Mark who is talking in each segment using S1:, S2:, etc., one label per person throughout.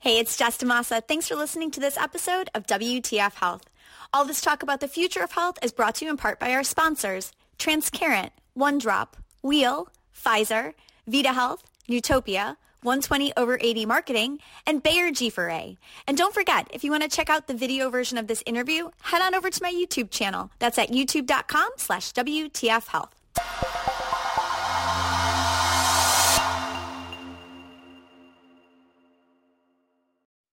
S1: Hey, it's Jess DaMassa. Thanks for listening to this episode of WTF Health. All this talk about the future of health is brought to you in part by our sponsors, Transcarent, OneDrop, Wheel, Pfizer, Vita Health, Newtopia, 120 over 80 marketing, and Bayer G4A. And don't forget, if you want to check out the video version of this interview, head on over to my YouTube channel. That's at youtube.com slash WTF Health.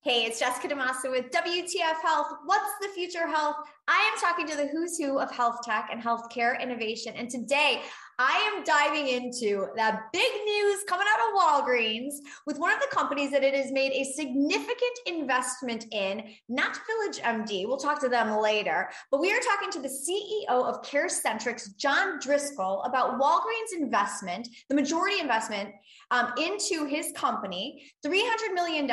S1: Hey, it's Jessica DaMassa with WTF Health. What's the future health? I am talking to the who's who of health tech and healthcare innovation. And today I am diving into that big news coming out of Walgreens with one of the companies that it has made a significant investment in, not Village MD. We'll talk to them later, but we are talking to the CEO of CareCentrix, John Driscoll, about Walgreens' investment, the majority investment um, into his company, $300 million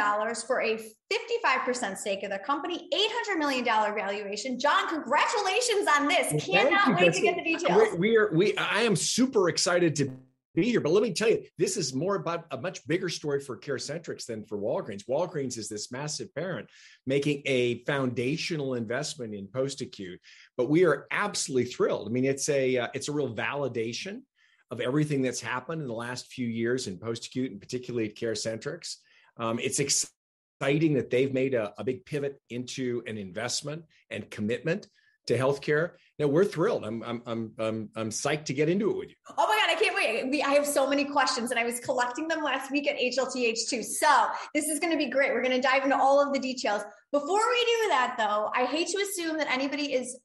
S1: for a 55% stake of the company, $800 million valuation. John, congratulations on this. Well, Cannot wait to get the details.
S2: We, we are, we, I am super excited to be here. But let me tell you, this is more about a much bigger story for CareCentrix than for Walgreens. Walgreens is this massive parent making a foundational investment in post-acute, but we are absolutely thrilled. I mean, it's a uh, it's a real validation of everything that's happened in the last few years in post-acute, and particularly at CareCentrix. Um, it's exciting that they've made a, a big pivot into an investment and commitment to healthcare. Now we're thrilled. I'm I'm I'm I'm I'm psyched to get into it with you.
S1: Oh my god, I can't wait. We, I have so many questions, and I was collecting them last week at HLTH too. So this is going to be great. We're going to dive into all of the details. Before we do that, though, I hate to assume that anybody is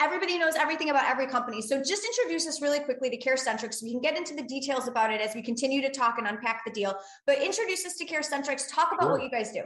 S1: everybody knows everything about every company. So just introduce us really quickly to CareCentrix. So we can get into the details about it as we continue to talk and unpack the deal. But introduce us to CareCentrix. Talk about sure. what you guys do.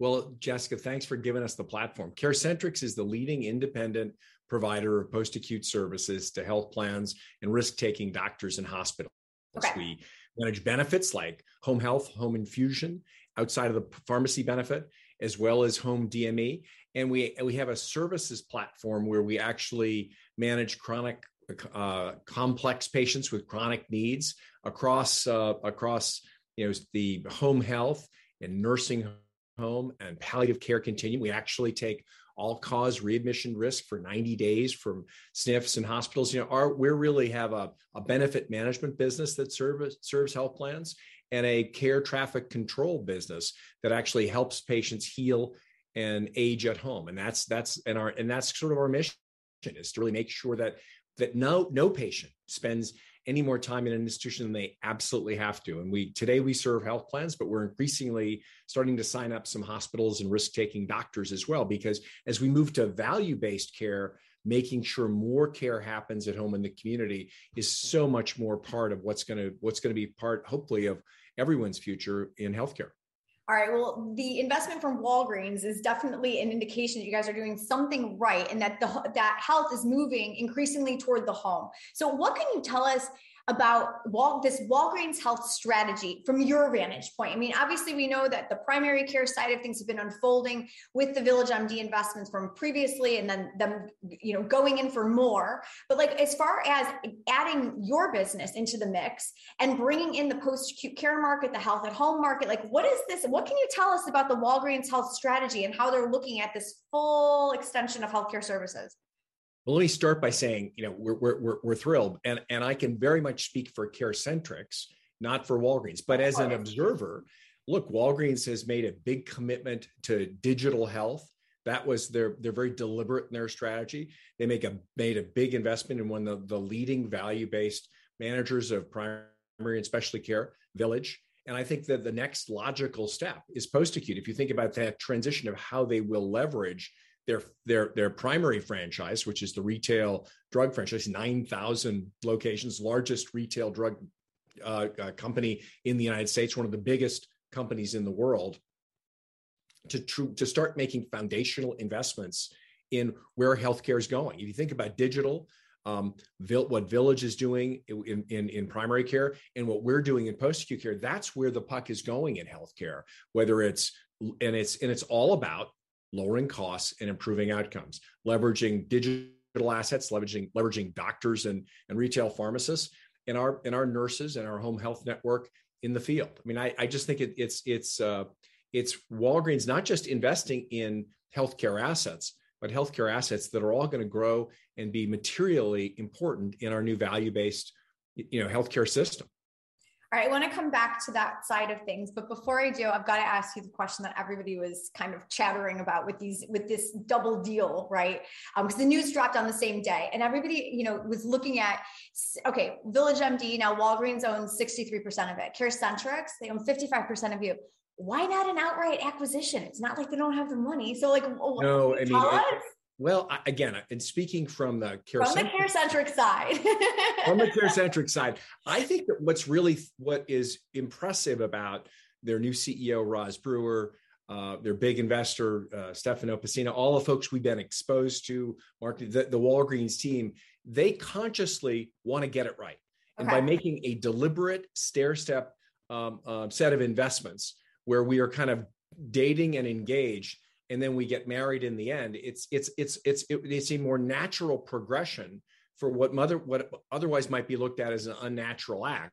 S2: Well, Jessica, thanks for giving us the platform. CareCentrix is the leading independent provider of post acute services to health plans and risk taking doctors and hospitals. Okay. We manage benefits like home health, home infusion outside of the pharmacy benefit, as well as home DME. And we, we have a services platform where we actually manage chronic, uh, complex patients with chronic needs across, uh, across you know, the home health and nursing home and palliative care continuum. We actually take all cause readmission risk for 90 days from SNFs and hospitals. You know, our, we really have a, a benefit management business that serve, serves health plans and a care traffic control business that actually helps patients heal and age at home. And that's that's and our and that's sort of our mission is to really make sure that that no no patient spends any more time in an institution than they absolutely have to. And we today we serve health plans, but we're increasingly starting to sign up some hospitals and risk-taking doctors as well. Because as we move to value-based care, making sure more care happens at home in the community is so much more part of what's going to what's going to be part, hopefully, of everyone's future in healthcare.
S1: All right. Well, the investment from Walgreens is definitely an indication that you guys are doing something right and that the that health is moving increasingly toward the home. So, what can you tell us about Wal- this Walgreens health strategy from your vantage point? I mean, obviously, we know that the primary care side of things have been unfolding with the Village MD investments from previously, and then them, you know, going in for more. But like, as far as adding your business into the mix and bringing in the post-acute care market, the health at home market, like, what is this? What can you tell us about the Walgreens health strategy and how they're looking at this full extension of healthcare services?
S2: Well, let me start by saying, you know, we're, we're, we're, thrilled. And, and I can very much speak for CareCentrix, not for Walgreens. But as an observer, look, Walgreens has made a big commitment to digital health. That was their, they're very deliberate in their strategy. They make a made a big investment in one of the, the leading value-based managers of primary and specialty care, Village. And I think that the next logical step is post-acute. If you think about that transition of how they will leverage their their their primary franchise, which is the retail drug franchise, nine thousand locations, largest retail drug uh, uh, company in the United States, one of the biggest companies in the world, to tr- to start making foundational investments in where healthcare is going. If you think about digital, um, what Village is doing in, in, in primary care and what we're doing in post-acute care, that's where the puck is going in healthcare. Whether it's and it's and it's all about lowering costs and improving outcomes, leveraging digital assets, leveraging leveraging doctors and, and retail pharmacists, and our and our nurses and our home health network in the field. I mean, I, I just think it, it's it's uh, it's Walgreens not just investing in healthcare assets, but healthcare assets that are all going to grow and be materially important in our new value-based, you know, healthcare system.
S1: All right, I want to come back to that side of things, but before I do, I've got to ask you the question that everybody was kind of chattering about with these with this double deal, right? Because um, the news dropped on the same day, and everybody, you know, was looking at okay, Village MD now Walgreens owns sixty three percent of it, CareCentrix they own fifty five percent of you. Why not an outright acquisition? It's not like they don't have the money. So, like,
S2: no, I mean, it, well, again, and speaking from the
S1: care from the care-centric side,
S2: from the care-centric side, I think that what's really what is impressive about their new CEO Roz Brewer, uh, their big investor uh, Stefano Pessina, all the folks we've been exposed to, Mark, the, the Walgreens team, they consciously want to get it right, and by making a deliberate stair step um, uh, set of investments where we are kind of dating and engaged and then we get married in the end it's it's it's it's it's a more natural progression for what mother what otherwise might be looked at as an unnatural act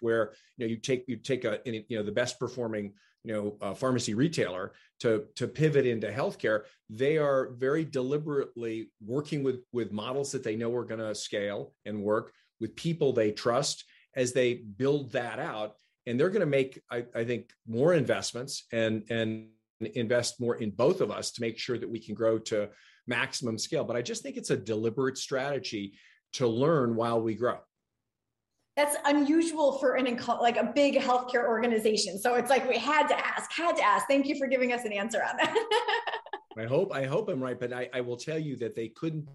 S2: where you know you take you take a you know the best performing you know uh, pharmacy retailer to to pivot into healthcare they are very deliberately working with with models that they know are going to scale and work with people they trust as they build that out. And they're going to make I, I think more investments and and invest more in both of us to make sure that we can grow to maximum scale. But I just think it's a deliberate strategy to learn while we grow.
S1: That's unusual for an like a big healthcare organization. So it's like we had to ask, had to ask. Thank you for giving us an answer on that.
S2: I hope I hope I'm right, but I, I will tell you that they couldn't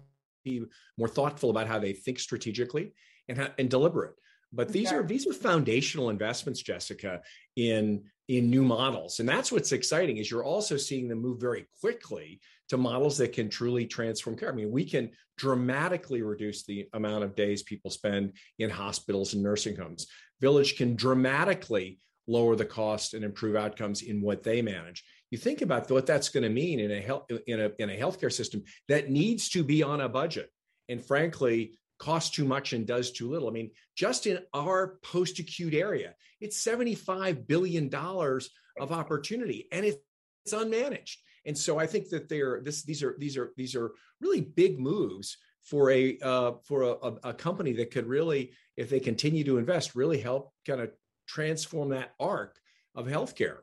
S2: be more thoughtful about how they think strategically and and deliberate. But these are these are foundational investments, Jessica, in in new models, and that's what's exciting. Is you're also seeing them move very quickly to models that can truly transform care. I mean, we can dramatically reduce the amount of days people spend in hospitals and nursing homes. Village can dramatically lower the cost and improve outcomes in what they manage. You think about what that's going to mean in a health in a in a healthcare system that needs to be on a budget. And frankly, costs too much and does too little. I mean, just in our post acute area, it's $75 billion of opportunity and it's, unmanaged. And so I think that they're this these are these are these are really big moves for a uh, for a, a company that could really, if they continue to invest, really help kind of transform that arc of healthcare.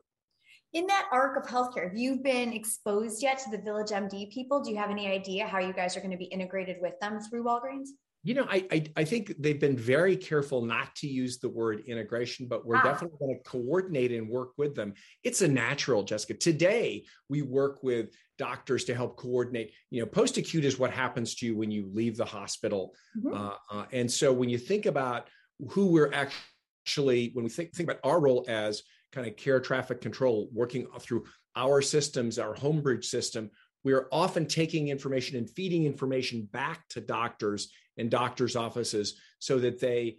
S1: In that arc of healthcare, have you been exposed yet to the Village MD people? Do you have any idea how you guys are going to be integrated with them through Walgreens?
S2: You know, I, I, I think they've been very careful not to use the word integration, but we're ah. definitely going to coordinate and work with them. It's a natural, Jessica. Today we work with doctors to help coordinate. You know, post acute is what happens to you when you leave the hospital, mm-hmm. uh, uh, and so when you think about who we're actually, when we think think about our role as kind of care traffic control, working through our systems, our homebridge system, we are often taking information and feeding information back to doctors and doctors' offices so that they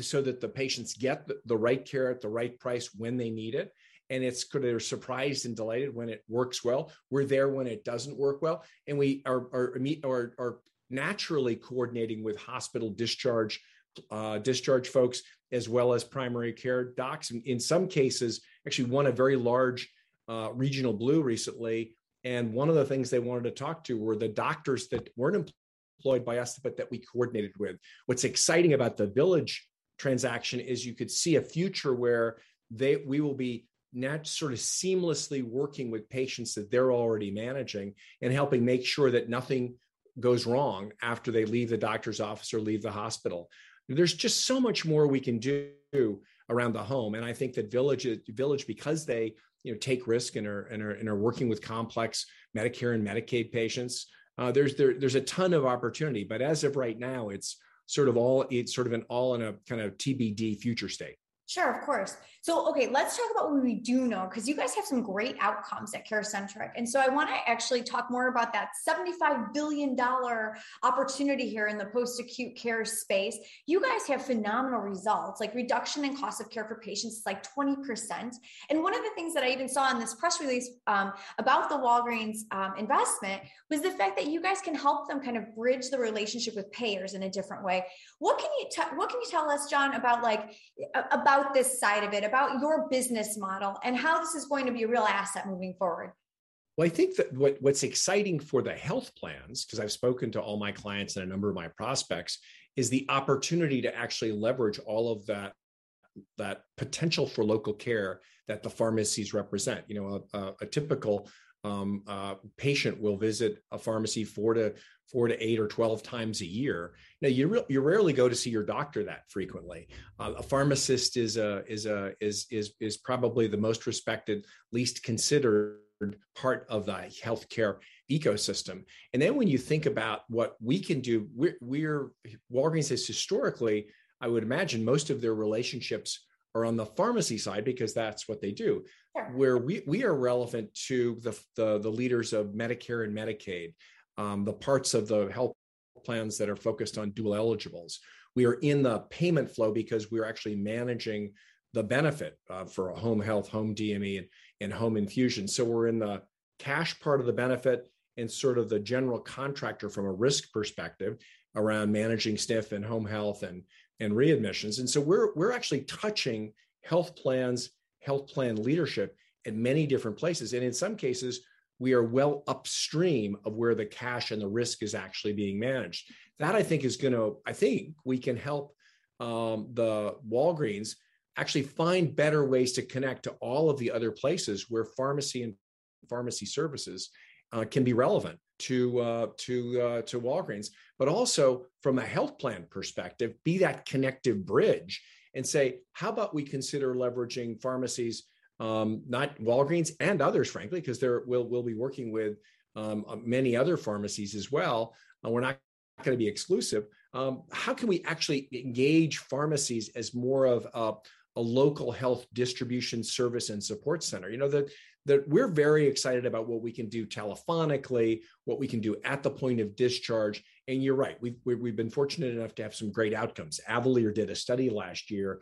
S2: so that the patients get the, right care at the right price when they need it. And it's they're surprised and delighted when it works well. We're there when it doesn't work well. And we are are, are, are naturally coordinating with hospital discharge uh, discharge folks as well as primary care docs. And in some cases actually won a very large uh, regional blue recently. And one of the things they wanted to talk to were the doctors that weren't employed by us, but that we coordinated with. What's exciting about the village transaction is you could see a future where they we will be not sort of seamlessly working with patients that they're already managing and helping make sure that nothing goes wrong after they leave the doctor's office or leave the hospital. There's just so much more we can do around the home, and I think that village village because they you know take risk and are and are, and are working with complex Medicare and Medicaid patients uh, there's there, there's a ton of opportunity, but as of right now, it's sort of all it's sort of an all in a kind of TBD future state.
S1: Sure, of course. So, okay, let's talk about what we do know because you guys have some great outcomes at CareCentric. And so I want to actually talk more about that $75 billion opportunity here in the post acute care space. You guys have phenomenal results, like reduction in cost of care for patients is like 20%. And one of the things that I even saw in this press release um, about the Walgreens um, investment was the fact that you guys can help them kind of bridge the relationship with payers in a different way. What can you, t- what can you tell us, John, about like, about about this side of it, about your business model, and how this is going to be a real asset moving forward.
S2: Well, I think that what, what's exciting for the health plans, because I've spoken to all my clients and a number of my prospects, is the opportunity to actually leverage all of that that potential for local care that the pharmacies represent. You know, a, a typical um, uh, patient will visit a pharmacy four to four to eight or twelve times a year. Now, you re- you rarely go to see your doctor that frequently. Uh, a pharmacist is a is a is is is probably the most respected, least considered part of the healthcare ecosystem. And then when you think about what we can do, we're, we're Walgreens has historically, I would imagine, most of their relationships are on the pharmacy side because that's what they do. Sure. Where we we are relevant to the the, the leaders of Medicare and Medicaid, um, the parts of the health plans that are focused on dual eligibles. We are in the payment flow because we're actually managing the benefit uh, for a home health, home DME, and, and home infusion. So we're in the cash part of the benefit and sort of the general contractor from a risk perspective around managing SNF and home health and, and readmissions. And so we're, we're actually touching health plans, health plan leadership at many different places. And in some cases, we are well upstream of where the cash and the risk is actually being managed. That I think is going to, I think we can help um, the Walgreens actually find better ways to connect to all of the other places where pharmacy and pharmacy services uh, can be relevant to uh, to uh, to Walgreens, but also from a health plan perspective, be that connective bridge and say, how about we consider leveraging pharmacies, um, not Walgreens and others, frankly, because there we'll we'll be working with um, uh, many other pharmacies as well. Uh, we're not going to be exclusive. Um, how can we actually engage pharmacies as more of a a local health distribution service and support center. You know, that that we're very excited about what we can do telephonically, what we can do at the point of discharge. And you're right, we've we've been fortunate enough to have some great outcomes. Avalere did a study last year,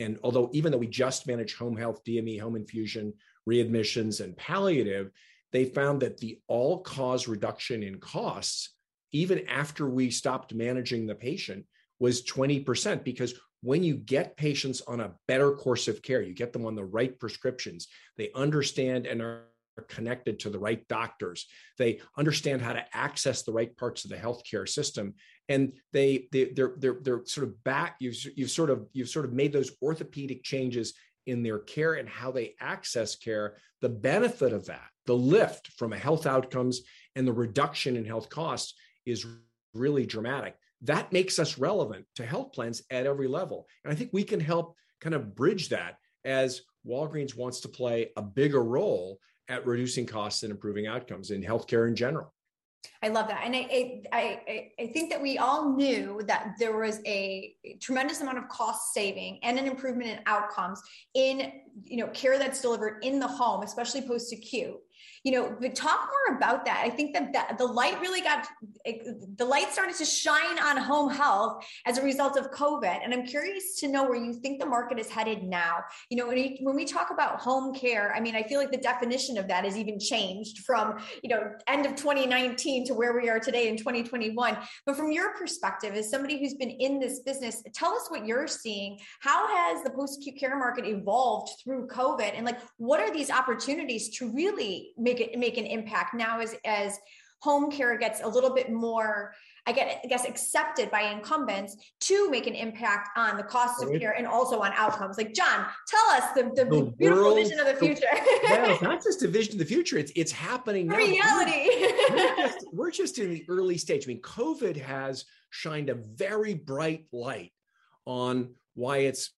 S2: and although even though we just manage home health, DME, home infusion, readmissions, and palliative, they found that the all cause reduction in costs, even after we stopped managing the patient, was 20% because when you get patients on a better course of care, you get them on the right prescriptions, they understand and are connected to the right doctors. They understand how to access the right parts of the healthcare system, and they they they're they're, they're sort of back. You've you've sort of you've sort of made those orthopedic changes in their care and how they access care. The benefit of that, the lift from health outcomes and the reduction in health costs is really dramatic that makes us relevant to health plans at every level. And I think we can help kind of bridge that as Walgreens wants to play a bigger role at reducing costs and improving outcomes in healthcare in general.
S1: I love that. And I, I, I, think that we all knew that there was a tremendous amount of cost saving and an improvement in outcomes in, you know, care that's delivered in the home, especially post acute you know, talk more about that. I think that, the light really got the light started to shine on home health as a result of COVID. And I'm curious to know where you think the market is headed now. You know, when we, when we talk about home care, I mean, I feel like the definition of that has even changed from, you know, end of 2019 to where we are today in 2021. But from your perspective, as somebody who's been in this business, tell us what you're seeing. How has the post acute care market evolved through COVID? And like, what are these opportunities to really make it make an impact now as as home care gets a little bit more I get I guess accepted by incumbents to make an impact on the cost of care and also on outcomes. Like John, tell us the, the, the beautiful world, vision of the future.
S2: yeah, it's not just a vision of the future; it's it's happening now.
S1: Reality.
S2: we're, just, we're just in the early stage. I mean, COVID has shined a very bright light on why it's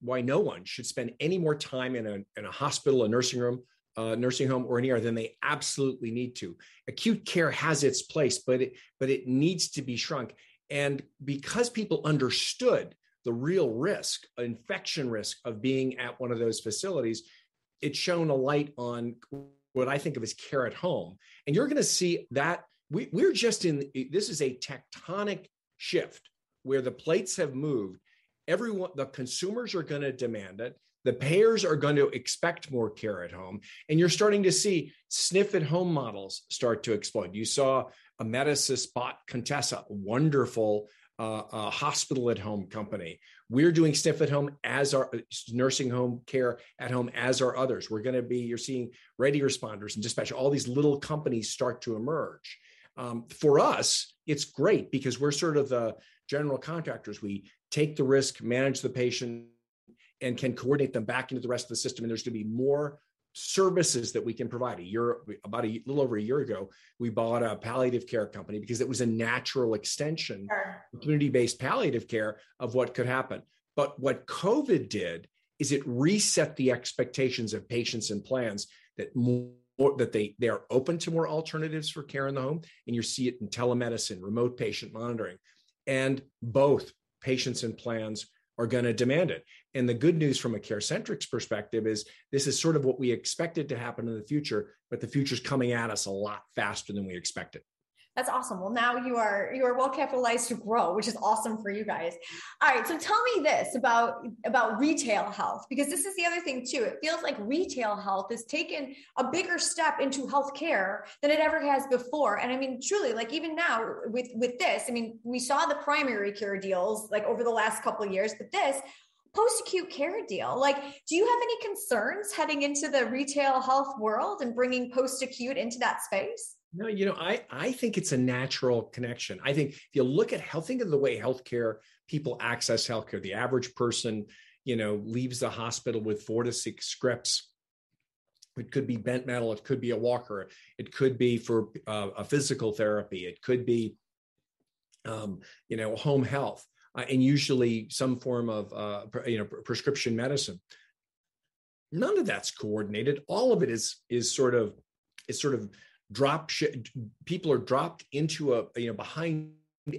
S2: why no one should spend any more time in a in a hospital, a nursing room, uh, nursing home or an ER than they absolutely need to. Acute care has its place, but it, but it needs to be shrunk. And because people understood the real risk, infection risk of being at one of those facilities, it shone a light on what I think of as care at home. And you're going to see that we, we're just in this is a tectonic shift where the plates have moved. Everyone, the consumers are going to demand it the payers are going to expect more care at home. And you're starting to see SNF at home models start to explode. You saw Amedisys bought Contessa, wonderful uh, a hospital at home company. We're doing SNF at home as our nursing home care at home as our others. We're going to be, you're seeing ready responders and dispatch, all these little companies start to emerge. Um, for us, it's great because we're sort of the general contractors. We take the risk, manage the patient, and can coordinate them back into the rest of the system. And there's going to be more services that we can provide. A year, about a little over a year ago, we bought a palliative care company because it was a natural extension, sure. community-based palliative care of what could happen. But what COVID did is it reset the expectations of patients and plans that more that they they are open to more alternatives for care in the home, and you see it in telemedicine, remote patient monitoring, and both patients and plans are going to demand it. And the good news from a CareCentrix perspective is this is sort of what we expected to happen in the future, but the future's coming at us a lot faster than we expected.
S1: That's awesome. Well, now you are you are well capitalized to grow, which is awesome for you guys. All right, so tell me this about about retail health because this is the other thing too. It feels like retail health has taken a bigger step into healthcare than it ever has before. And I mean, truly, like even now with with this, I mean, we saw the primary care deals like over the last couple of years, but this post acute care deal. Like, do you have any concerns heading into the retail health world and bringing post acute into that space?
S2: No, you know, I I think it's a natural connection. I think if you look at health, think of the way healthcare people access healthcare. The average person, you know, leaves the hospital with four to six scripts. It could be bent metal. It could be a walker. It could be for uh, a physical therapy. It could be, um, you know, home health, uh, and usually some form of, uh, you know, prescription medicine. None of that's coordinated. All of it is is sort of is sort of drop sh- people are dropped into a you know behind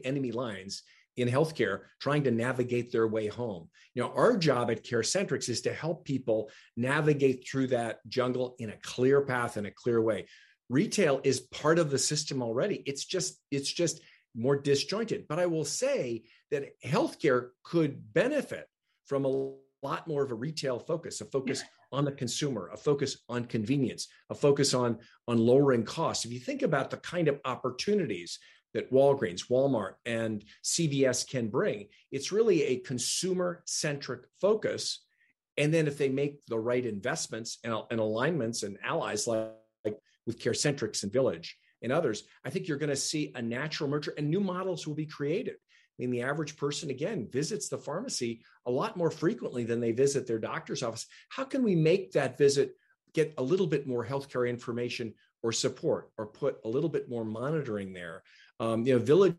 S2: enemy lines in healthcare trying to navigate their way home. You know, our job at CareCentrix is to help people navigate through that jungle in a clear path in a clear way. Retail is part of the system already. It's just it's just more disjointed. But I will say that healthcare could benefit from a lot more of a retail focus, a focus on the consumer, a focus on convenience, a focus on, on lowering costs. If you think about the kind of opportunities that Walgreens, Walmart, and CVS can bring, it's really a consumer centric focus. And then if they make the right investments and, and alignments and allies like, like with CareCentrix and Village and others, I think you're going to see a natural merger and new models will be created. I mean, the average person, again, visits the pharmacy a lot more frequently than they visit their doctor's office. How can we make that visit get a little bit more healthcare information or support or put a little bit more monitoring there? Um, you know, Village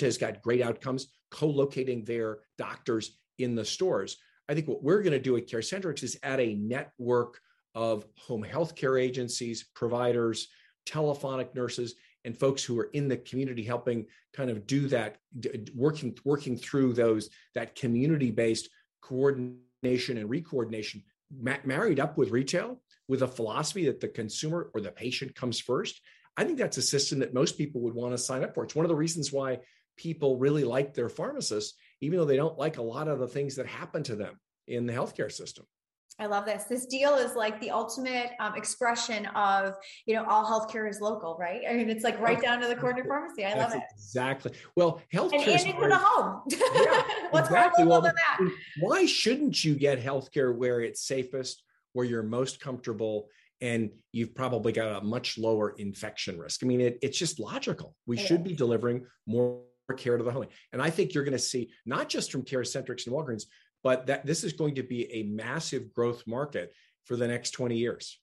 S2: has got great outcomes co-locating their doctors in the stores. I think what we're going to do at CareCentrix is add a network of home healthcare agencies, providers, telephonic nurses, and folks who are in the community helping kind of do that working working through those that community based coordination and recoordination ma- married up with retail with a philosophy that the consumer or the patient comes first. I think that's a system that most people would want to sign up for. It's one of the reasons why people really like their pharmacists even though they don't like a lot of the things that happen to them in the healthcare system
S1: I love this. This deal is like the ultimate um, expression of, you know, all healthcare is local, right? I mean, it's like right down to the corner pharmacy. I
S2: That's
S1: love it.
S2: Exactly. Well, healthcare
S1: and, and into the home.
S2: Yeah, What's exactly. more local well, than that? Why shouldn't you get healthcare where it's safest, where you're most comfortable, and you've probably got a much lower infection risk? I mean, it, it's just logical. We should be delivering more care to the home. And I think you're going to see not just from CareCentrix and Walgreens, but that this is going to be a massive growth market for the next 20 years.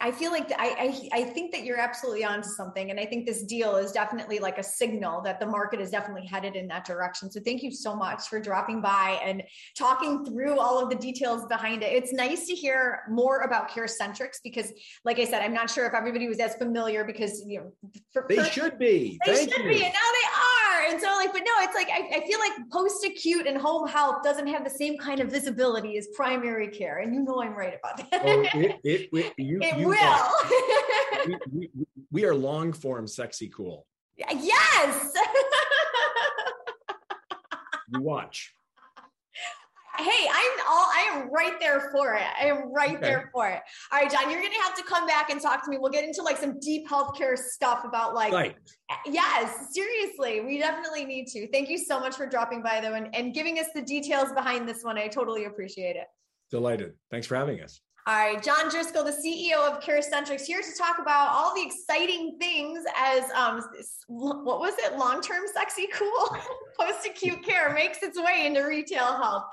S1: I feel like I, I, I think that you're absolutely onto something, and I think this deal is definitely like a signal that the market is definitely headed in that direction. So thank you so much for dropping by and talking through all of the details behind it. It's nice to hear more about CareCentrix because, like I said, I'm not sure if everybody was as familiar because you know
S2: for, they should be.
S1: They thank should you. be, and now they are. And so, like, but no, it's like I, I feel like post acute and home health doesn't have the same kind of visibility as primary care, and you know I'm right about that. Oh, it,
S2: it, it, you,
S1: it you will. Are,
S2: we, we, we are long form sexy cool.
S1: Yes.
S2: you watch.
S1: Hey, I'm all I am right there for it. I am right okay. there for it. All right, John, you're gonna have to come back and talk to me. We'll get into like some deep healthcare stuff about like right. yes, seriously, we definitely need to. Thank you so much for dropping by though and, and giving us the details behind this one. I totally appreciate it.
S2: Delighted. Thanks for having us.
S1: All right, John Driscoll, the CEO of CareCentrix, here to talk about all the exciting things as um, what was it? Long-term sexy cool post-acute care makes its way into retail health.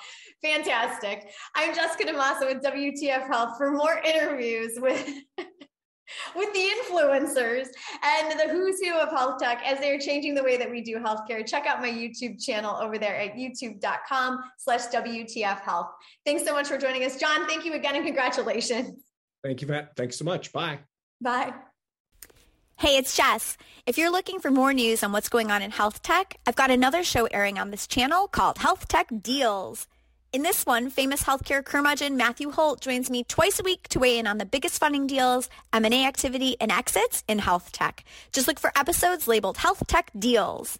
S1: Fantastic. I'm Jessica DaMassa with WTF Health. For more interviews with with the influencers and the who's who of health tech as they're changing the way that we do healthcare. Check out my YouTube channel over there at youtube.com slash WTF health. Thanks so much for joining us. John, thank you again and congratulations.
S2: Thank you, Matt. Thanks so much. Bye.
S1: Bye.
S3: Hey, it's Jess. If you're looking for more news on what's going on in health tech, I've got another show airing on this channel called Health Tech Deals. In this one, famous healthcare curmudgeon Matthew Holt joins me twice a week to weigh in on the biggest funding deals, M&A activity, and exits in health tech. Just look for episodes labeled Health Tech Deals.